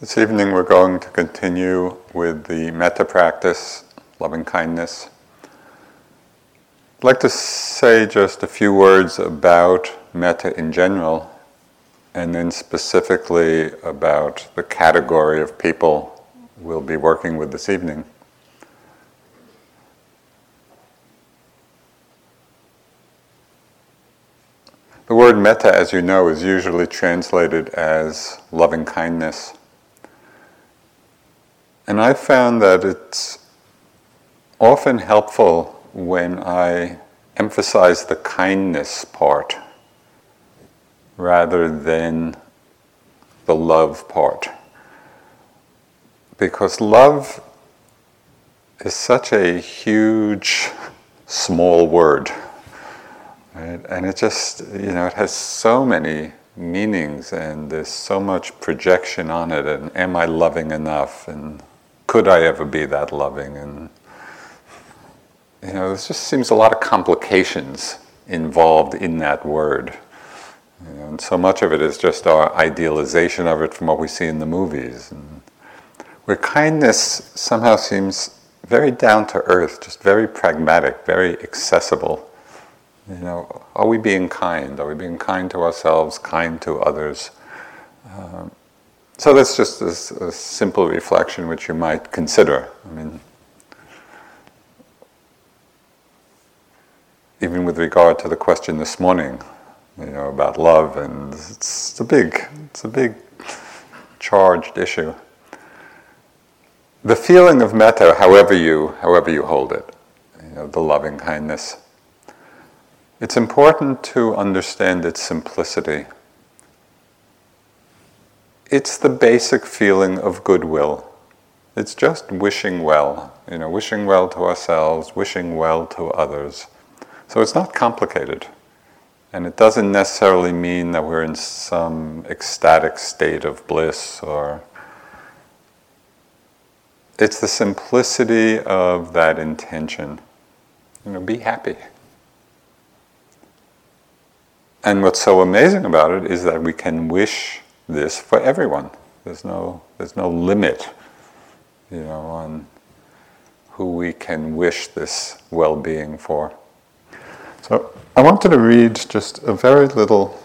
This evening we're going to continue with the metta practice, loving kindness. I'd like to say just a few words about metta in general, and then specifically about the category of people we'll be working with this evening. The word metta, as you know, is usually translated as loving kindness. And I found that it's often helpful when I emphasize the kindness part rather than the love part. Because love is such a huge, small word. Right? And it just, you know, it has so many meanings and there's so much projection on it. And am I loving enough? And could I ever be that loving? And you know, there just seems a lot of complications involved in that word. And so much of it is just our idealization of it from what we see in the movies. And where kindness somehow seems very down to earth, just very pragmatic, very accessible. You know, are we being kind? Are we being kind to ourselves, kind to others? Um, so that's just a, a, simple reflection which you might consider. I mean, even with regard to the question this morning, you know, about love, and it's a big, it's a big charged issue. The feeling of metta, however you, however you hold it, you know, the loving kindness, it's important to understand its simplicity it's the basic feeling of goodwill. It's just wishing well, you know, wishing well to ourselves, wishing well to others. So it's not complicated. And it doesn't necessarily mean that we're in some ecstatic state of bliss or. It's the simplicity of that intention. You know, be happy. And what's so amazing about it is that we can wish this for everyone. There's no, there's no limit, you know, on who we can wish this well-being for. So I wanted to read just a very little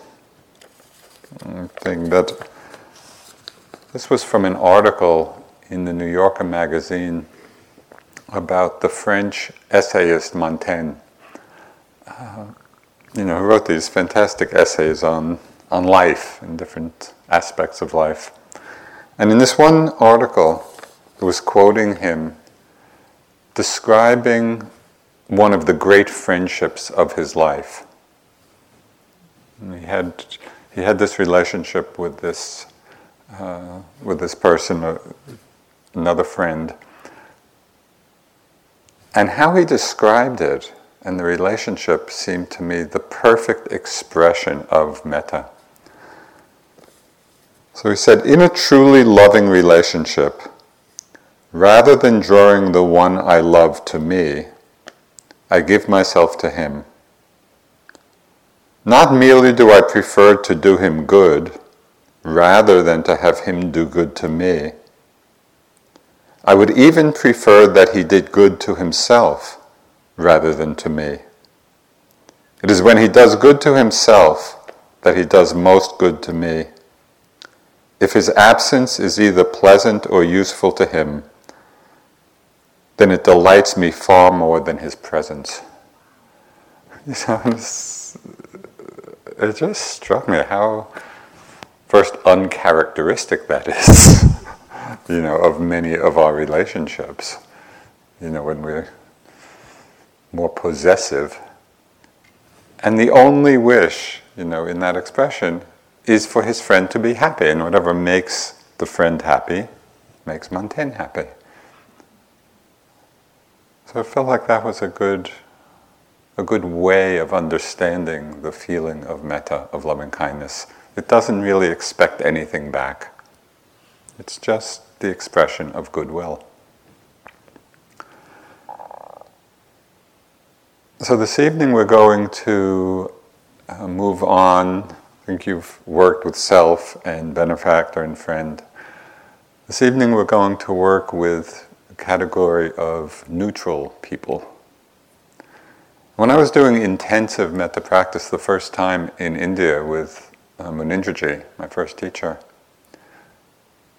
mm, thing that this was from an article in the New Yorker magazine about the French essayist Montaigne. Uh, you know, who wrote these fantastic essays on on life and different aspects of life. And in this one article, it was quoting him, describing one of the great friendships of his life. And he had he had this relationship with this uh, with this person, uh, another friend, and how he described it and the relationship seemed to me the perfect expression of metta. So he said, in a truly loving relationship, rather than drawing the one I love to me, I give myself to him. Not merely do I prefer to do him good, rather than to have him do good to me. I would even prefer that he did good to himself rather than to me. It is when he does good to himself that he does most good to me. If his absence is either pleasant or useful to him, then it delights me far more than his presence. It just struck me how first uncharacteristic that is, you know, of many of our relationships. You know, when we're more possessive. And the only wish, you know, in that expression is for his friend to be happy, and whatever makes the friend happy makes Montaigne happy. So I felt like that was a good, a good way of understanding the feeling of metta, of loving kindness. It doesn't really expect anything back. It's just the expression of goodwill. So this evening we're going to uh, move on I think you've worked with self and benefactor and friend. This evening we're going to work with a category of neutral people. When I was doing intensive metta practice the first time in India with uh, Munindraji, my first teacher,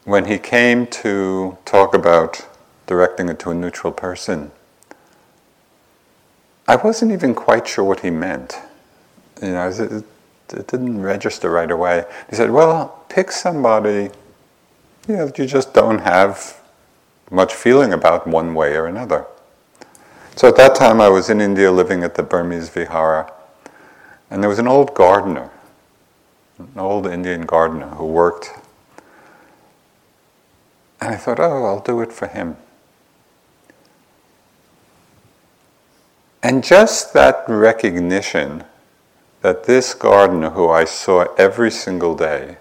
when he came to talk about directing it to a neutral person, I wasn't even quite sure what he meant. You know, it, didn't register right away. He said, "Well, pick somebody you know, you just don't have much feeling about one way or another. So at that time, I was in India living at the Burmese Vihara, and there was an old gardener, an old Indian gardener who worked. And I thought, oh, I'll do it for him. And just that recognition that this gardener, who I saw every single day,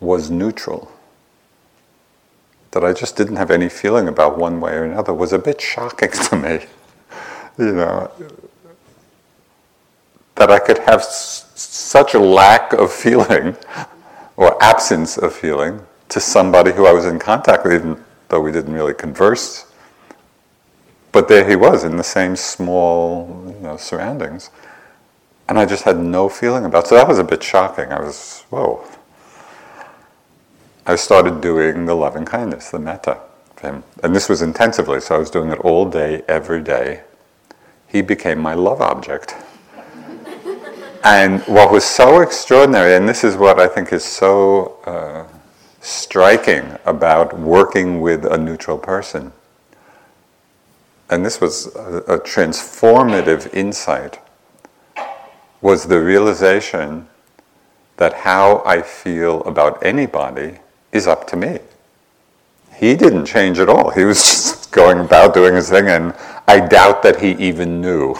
was neutral that I just didn't have any feeling about one way or another was a bit shocking to me. you know, that I could have s- such a lack of feeling or absence of feeling to somebody who I was in contact with, even though we didn't really converse. But there he was in the same small you know, surroundings. And I just had no feeling about it. So that was a bit shocking. I was, whoa, I started doing the loving kindness, the metta for him. And this was intensively, so I was doing it all day, every day. He became my love object. and what was so extraordinary, and this is what I think is so uh, striking about working with a neutral person, and this was a, a transformative insight, was the realization that how I feel about anybody is up to me. He didn't change at all. He was just going about doing his thing, and I doubt that he even knew,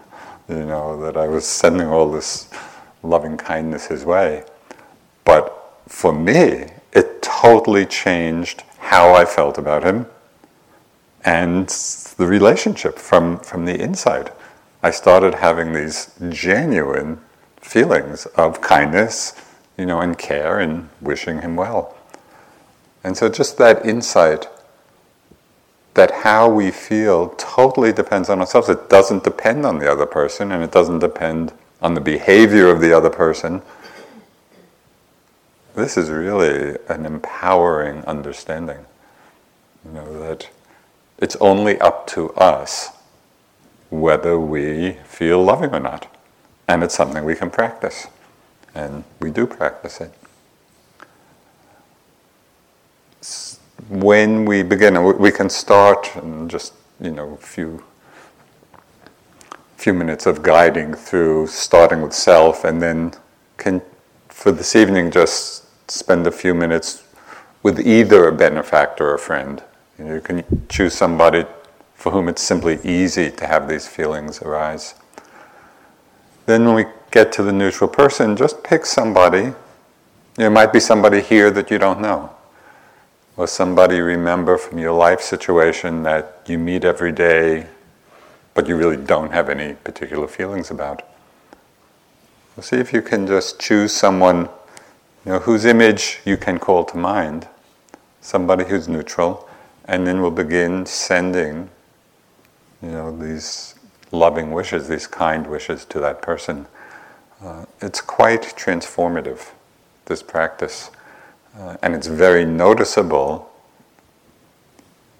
you know, that I was sending all this loving kindness his way. But for me, it totally changed how I felt about him and the relationship from, from the inside. I started having these genuine feelings of kindness, you know, and care and wishing him well. And so, just that insight that how we feel totally depends on ourselves. It doesn't depend on the other person, and it doesn't depend on the behavior of the other person. This is really an empowering understanding. You know, that it's only up to us whether we feel loving or not. And it's something we can practice. And we do practice it. when we begin, we can start and just you know a few few minutes of guiding through starting with self, and then can for this evening just spend a few minutes with either a benefactor or a friend. You, know, you can choose somebody for whom it's simply easy to have these feelings arise. Then, when we get to the neutral person, just pick somebody. There might be somebody here that you don't know or somebody remember from your life situation that you meet every day, but you really don't have any particular feelings about. So see if you can just choose someone you know, whose image you can call to mind, somebody who's neutral, and then we'll begin sending you know, these loving wishes, these kind wishes to that person. Uh, it's quite transformative, this practice. Uh, and it's very noticeable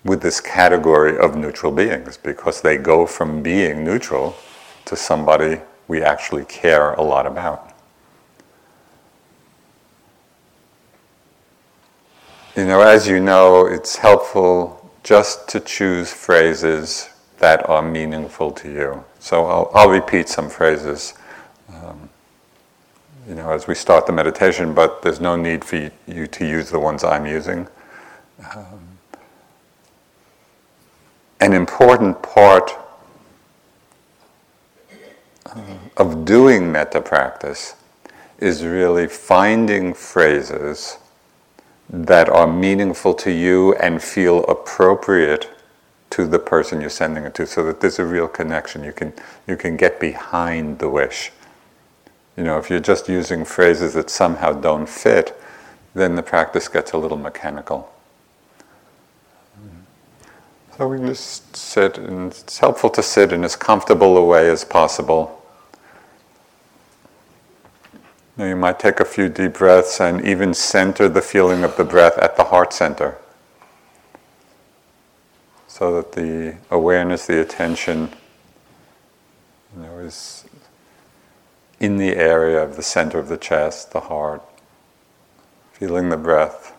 with this category of neutral beings because they go from being neutral to somebody we actually care a lot about. You know, as you know, it's helpful just to choose phrases that are meaningful to you. So I'll, I'll repeat some phrases. Um, you know, as we start the meditation, but there's no need for you to use the ones I'm using. Um, an important part uh, of doing metta practice is really finding phrases that are meaningful to you and feel appropriate to the person you're sending it to so that there's a real connection you can you can get behind the wish you know, if you're just using phrases that somehow don't fit, then the practice gets a little mechanical. So we just sit, and it's helpful to sit in as comfortable a way as possible. Now you might take a few deep breaths and even center the feeling of the breath at the heart center. So that the awareness, the attention, you know, is in the area of the center of the chest, the heart, feeling the breath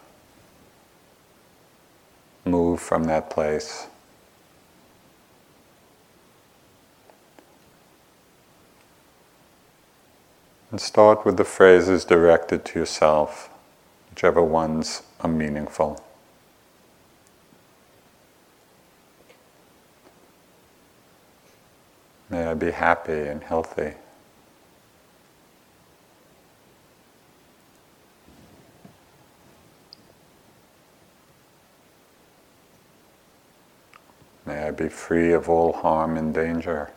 move from that place. And start with the phrases directed to yourself, whichever ones are meaningful. May I be happy and healthy. May I be free of all harm and danger.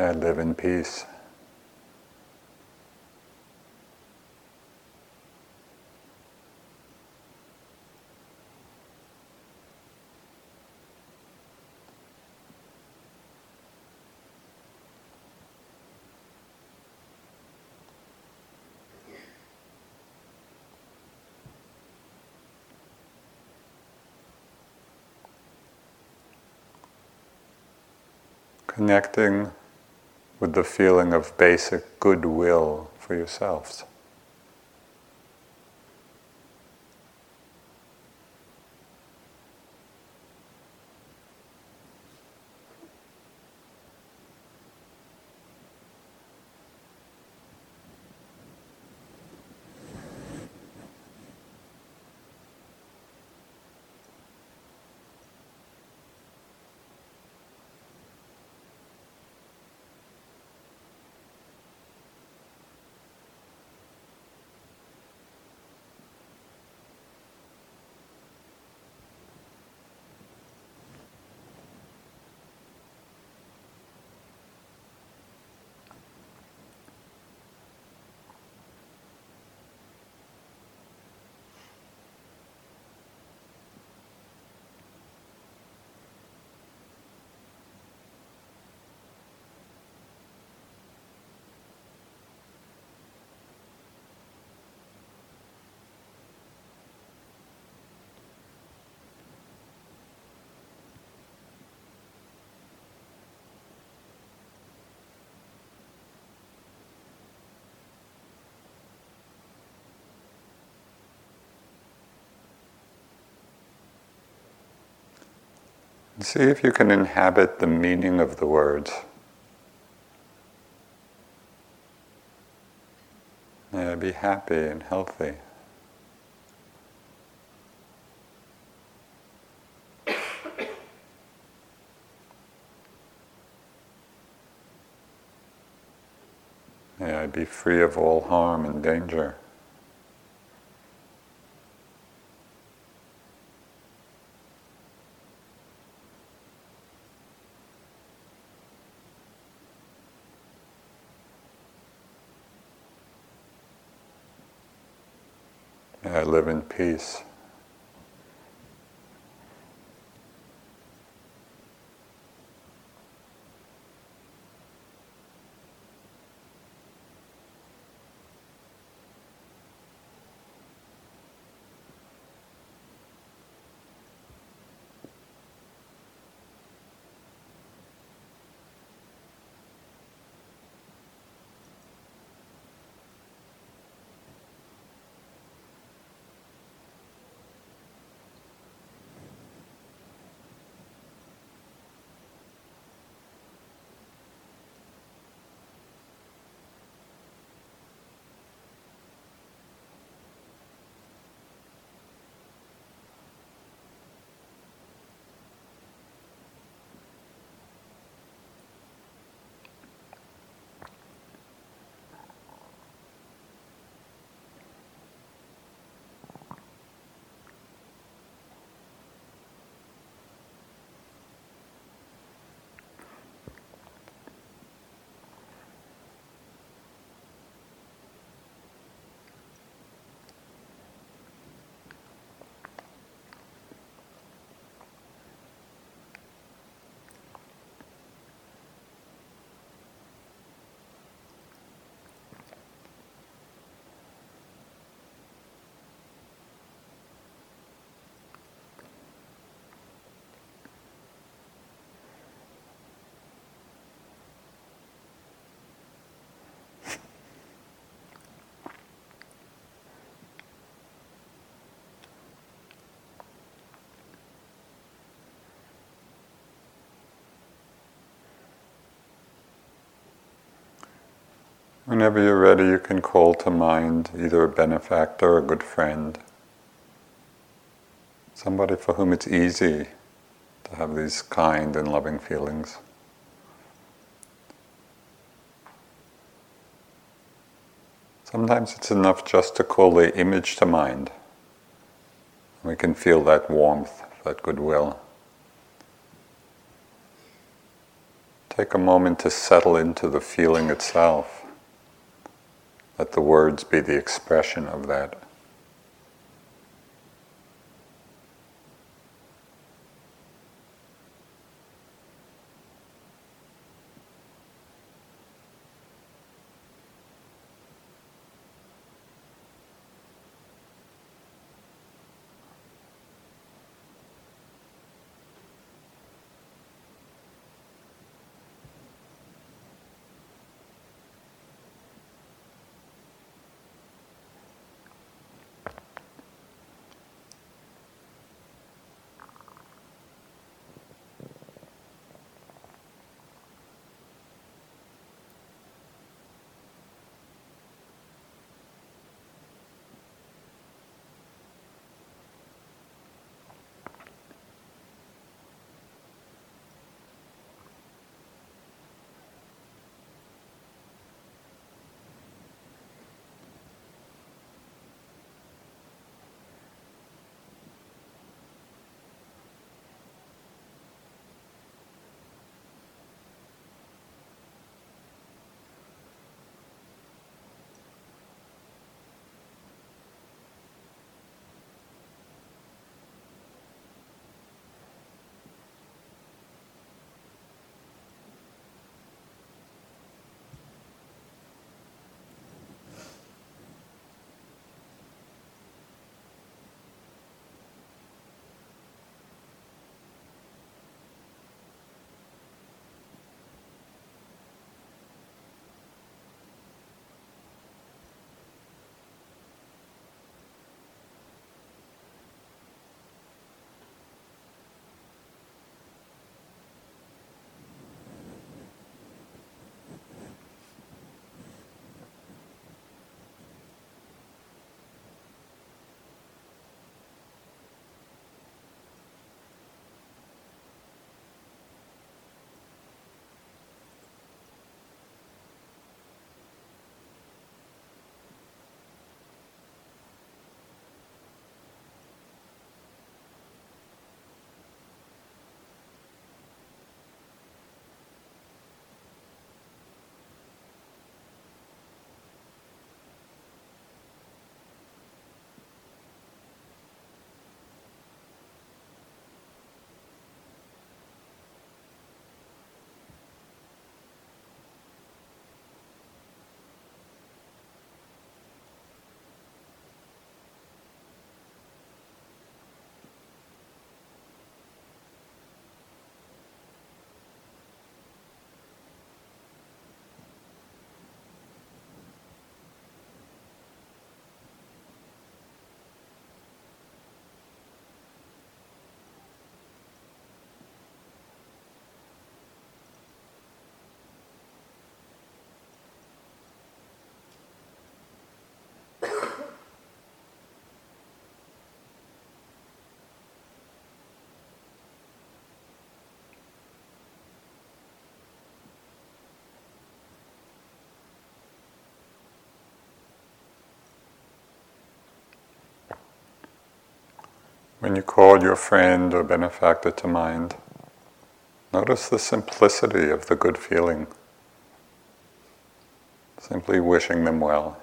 I live in peace. connecting with the feeling of basic goodwill for yourselves. See if you can inhabit the meaning of the words. May I be happy and healthy. May I be free of all harm and danger. May I live in peace. Whenever you're ready, you can call to mind either a benefactor, a good friend, somebody for whom it's easy to have these kind and loving feelings. Sometimes it's enough just to call the image to mind. We can feel that warmth, that goodwill. Take a moment to settle into the feeling itself. Let the words be the expression of that. When you call your friend or benefactor to mind, notice the simplicity of the good feeling. Simply wishing them well.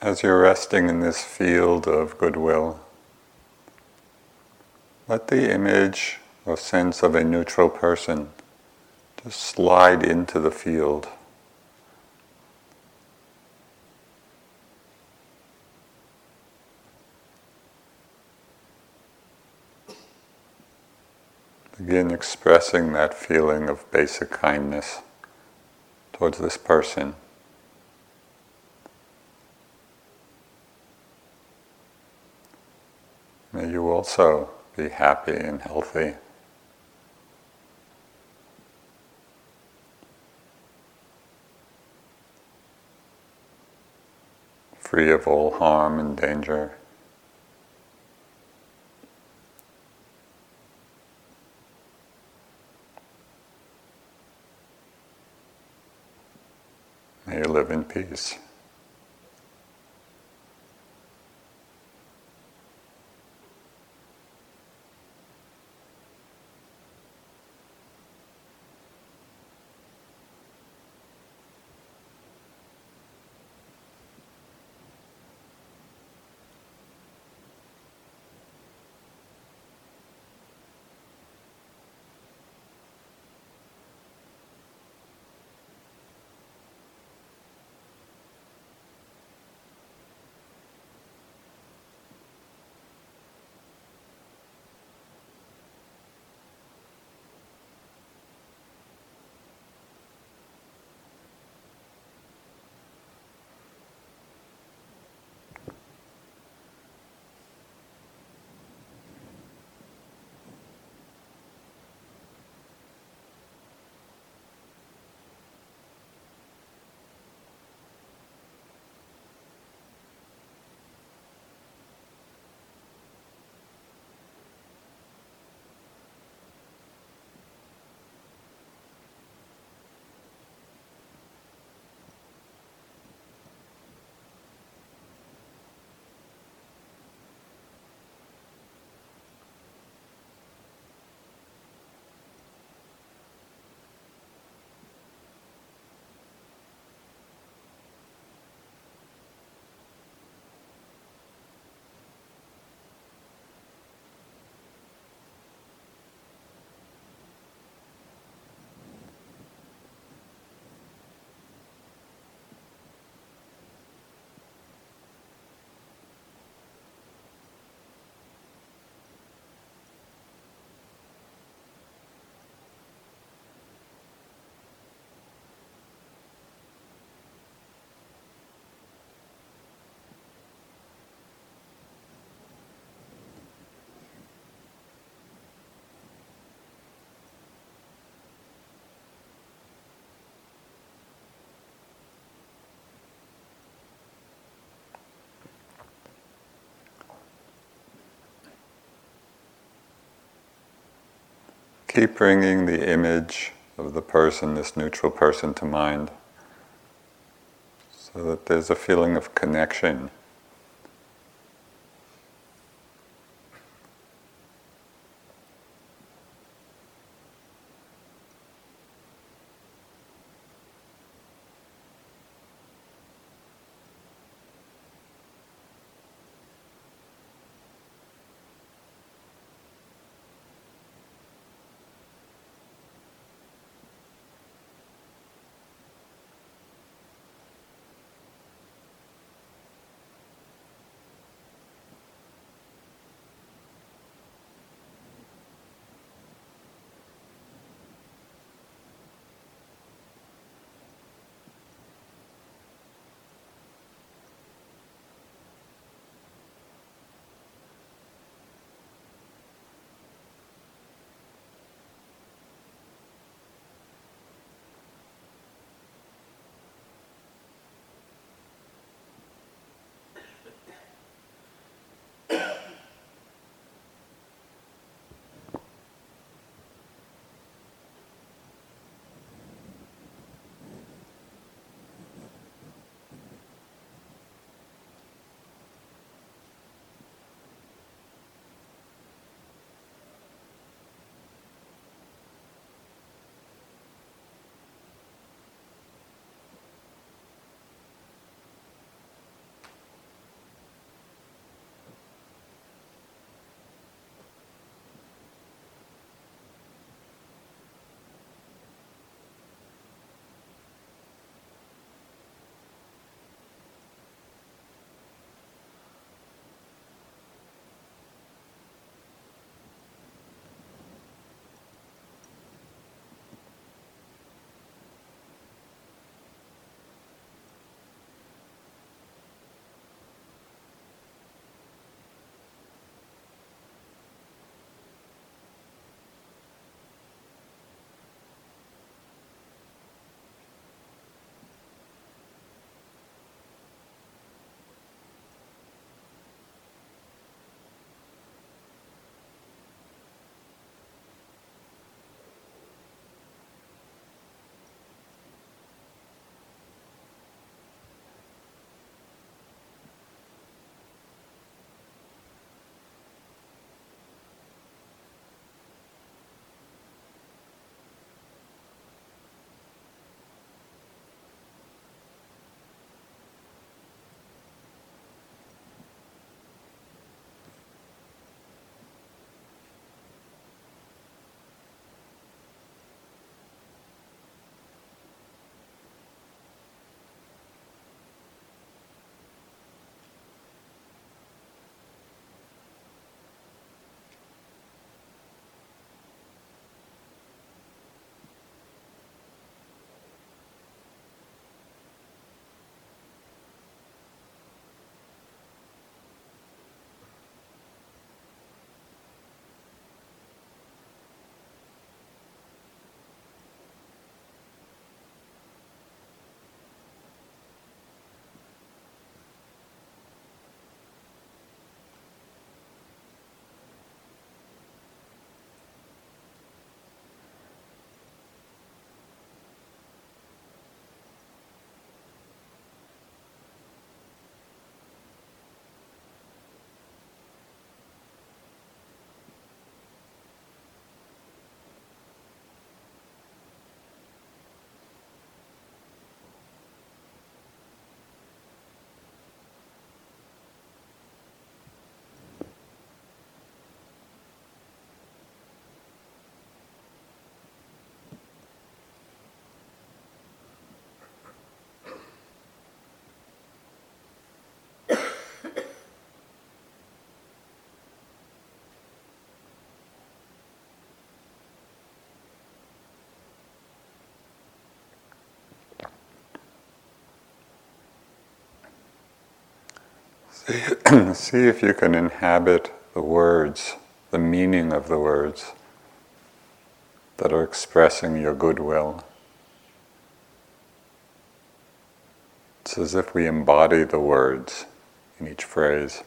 As you're resting in this field of goodwill, let the image or sense of a neutral person just slide into the field. Begin expressing that feeling of basic kindness towards this person. May you also be happy and healthy. Free of all harm and danger. May you live in peace. Keep bringing the image of the person, this neutral person, to mind so that there's a feeling of connection See, see if you can inhabit the words, the meaning of the words that are expressing your goodwill. It's as if we embody the words in each phrase.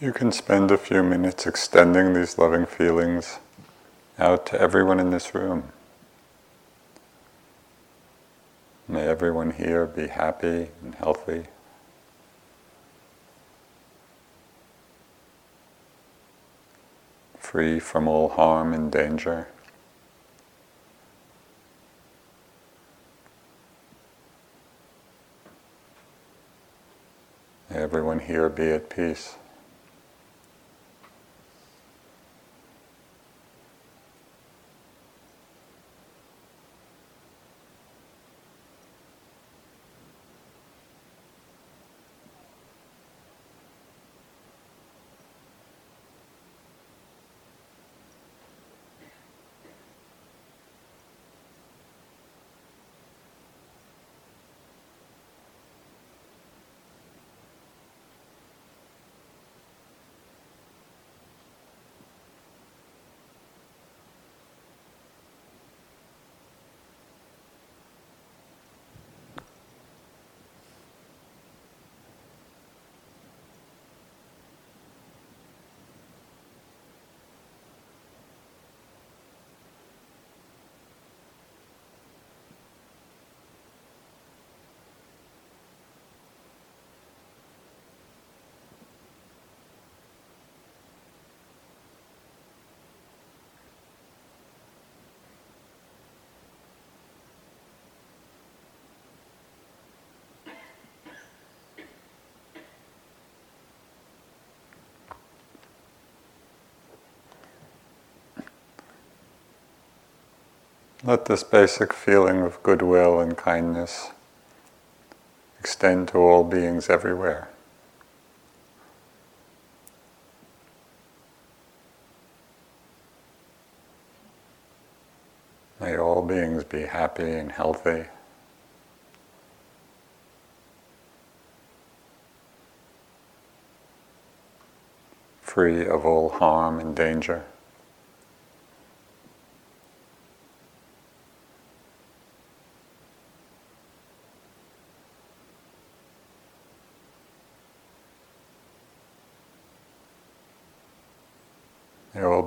You can spend a few minutes extending these loving feelings out to everyone in this room. May everyone here be happy and healthy. Free from all harm and danger. May everyone here be at peace. Let this basic feeling of goodwill and kindness extend to all beings everywhere. May all beings be happy and healthy. Free of all harm and danger.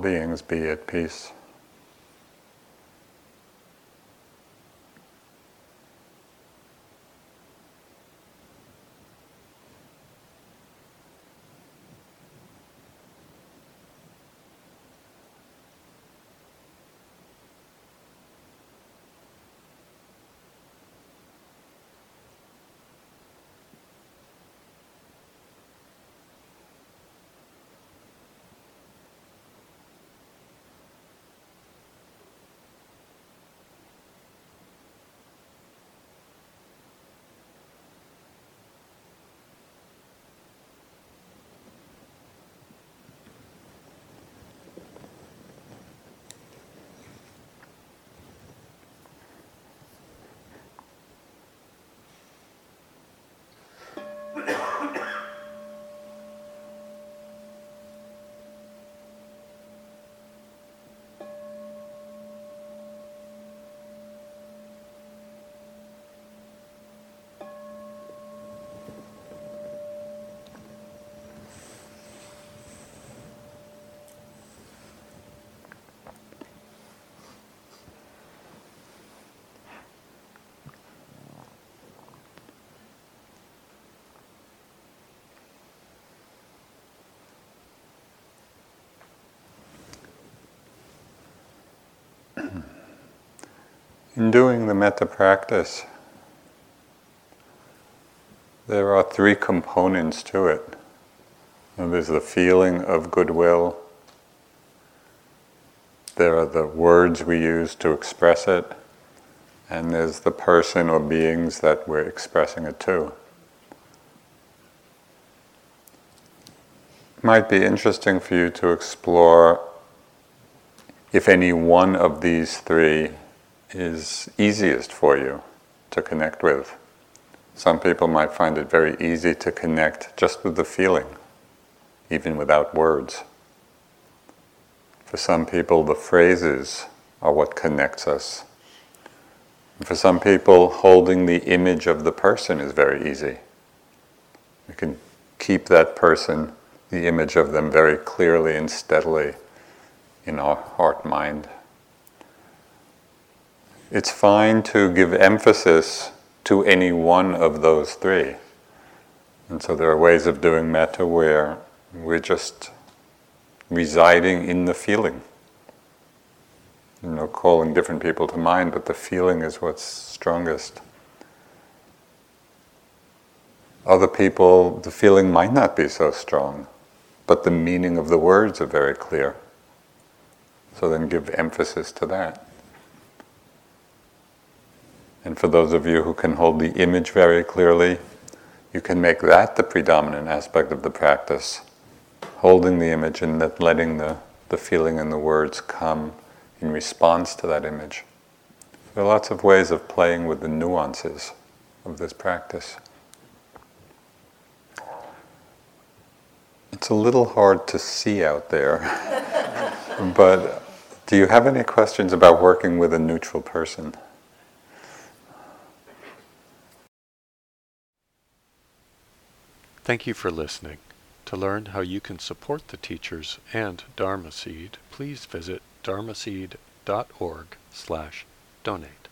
Beings be at peace. Mm-hmm. In doing the metta practice, there are three components to it. And there's the feeling of goodwill, there are the words we use to express it, and there's the person or beings that we're expressing it to. It might be interesting for you to explore if any one of these three is easiest for you to connect with. Some people might find it very easy to connect just with the feeling, even without words. For some people, the phrases are what connects us. For some people, holding the image of the person is very easy. You can keep that person, the image of them very clearly and steadily in our heart mind. It's fine to give emphasis to any one of those three. And so there are ways of doing metta where we're just residing in the feeling. You know, calling different people to mind, but the feeling is what's strongest. Other people, the feeling might not be so strong, but the meaning of the words are very clear. So then give emphasis to that. And for those of you who can hold the image very clearly, you can make that the predominant aspect of the practice, holding the image and letting the, the feeling and the words come in response to that image. There are lots of ways of playing with the nuances of this practice. It's a little hard to see out there, but do you have any questions about working with a neutral person? Thank you for listening. To learn how you can support the teachers and Dharma Seed, please visit dharmaseed.org slash donate.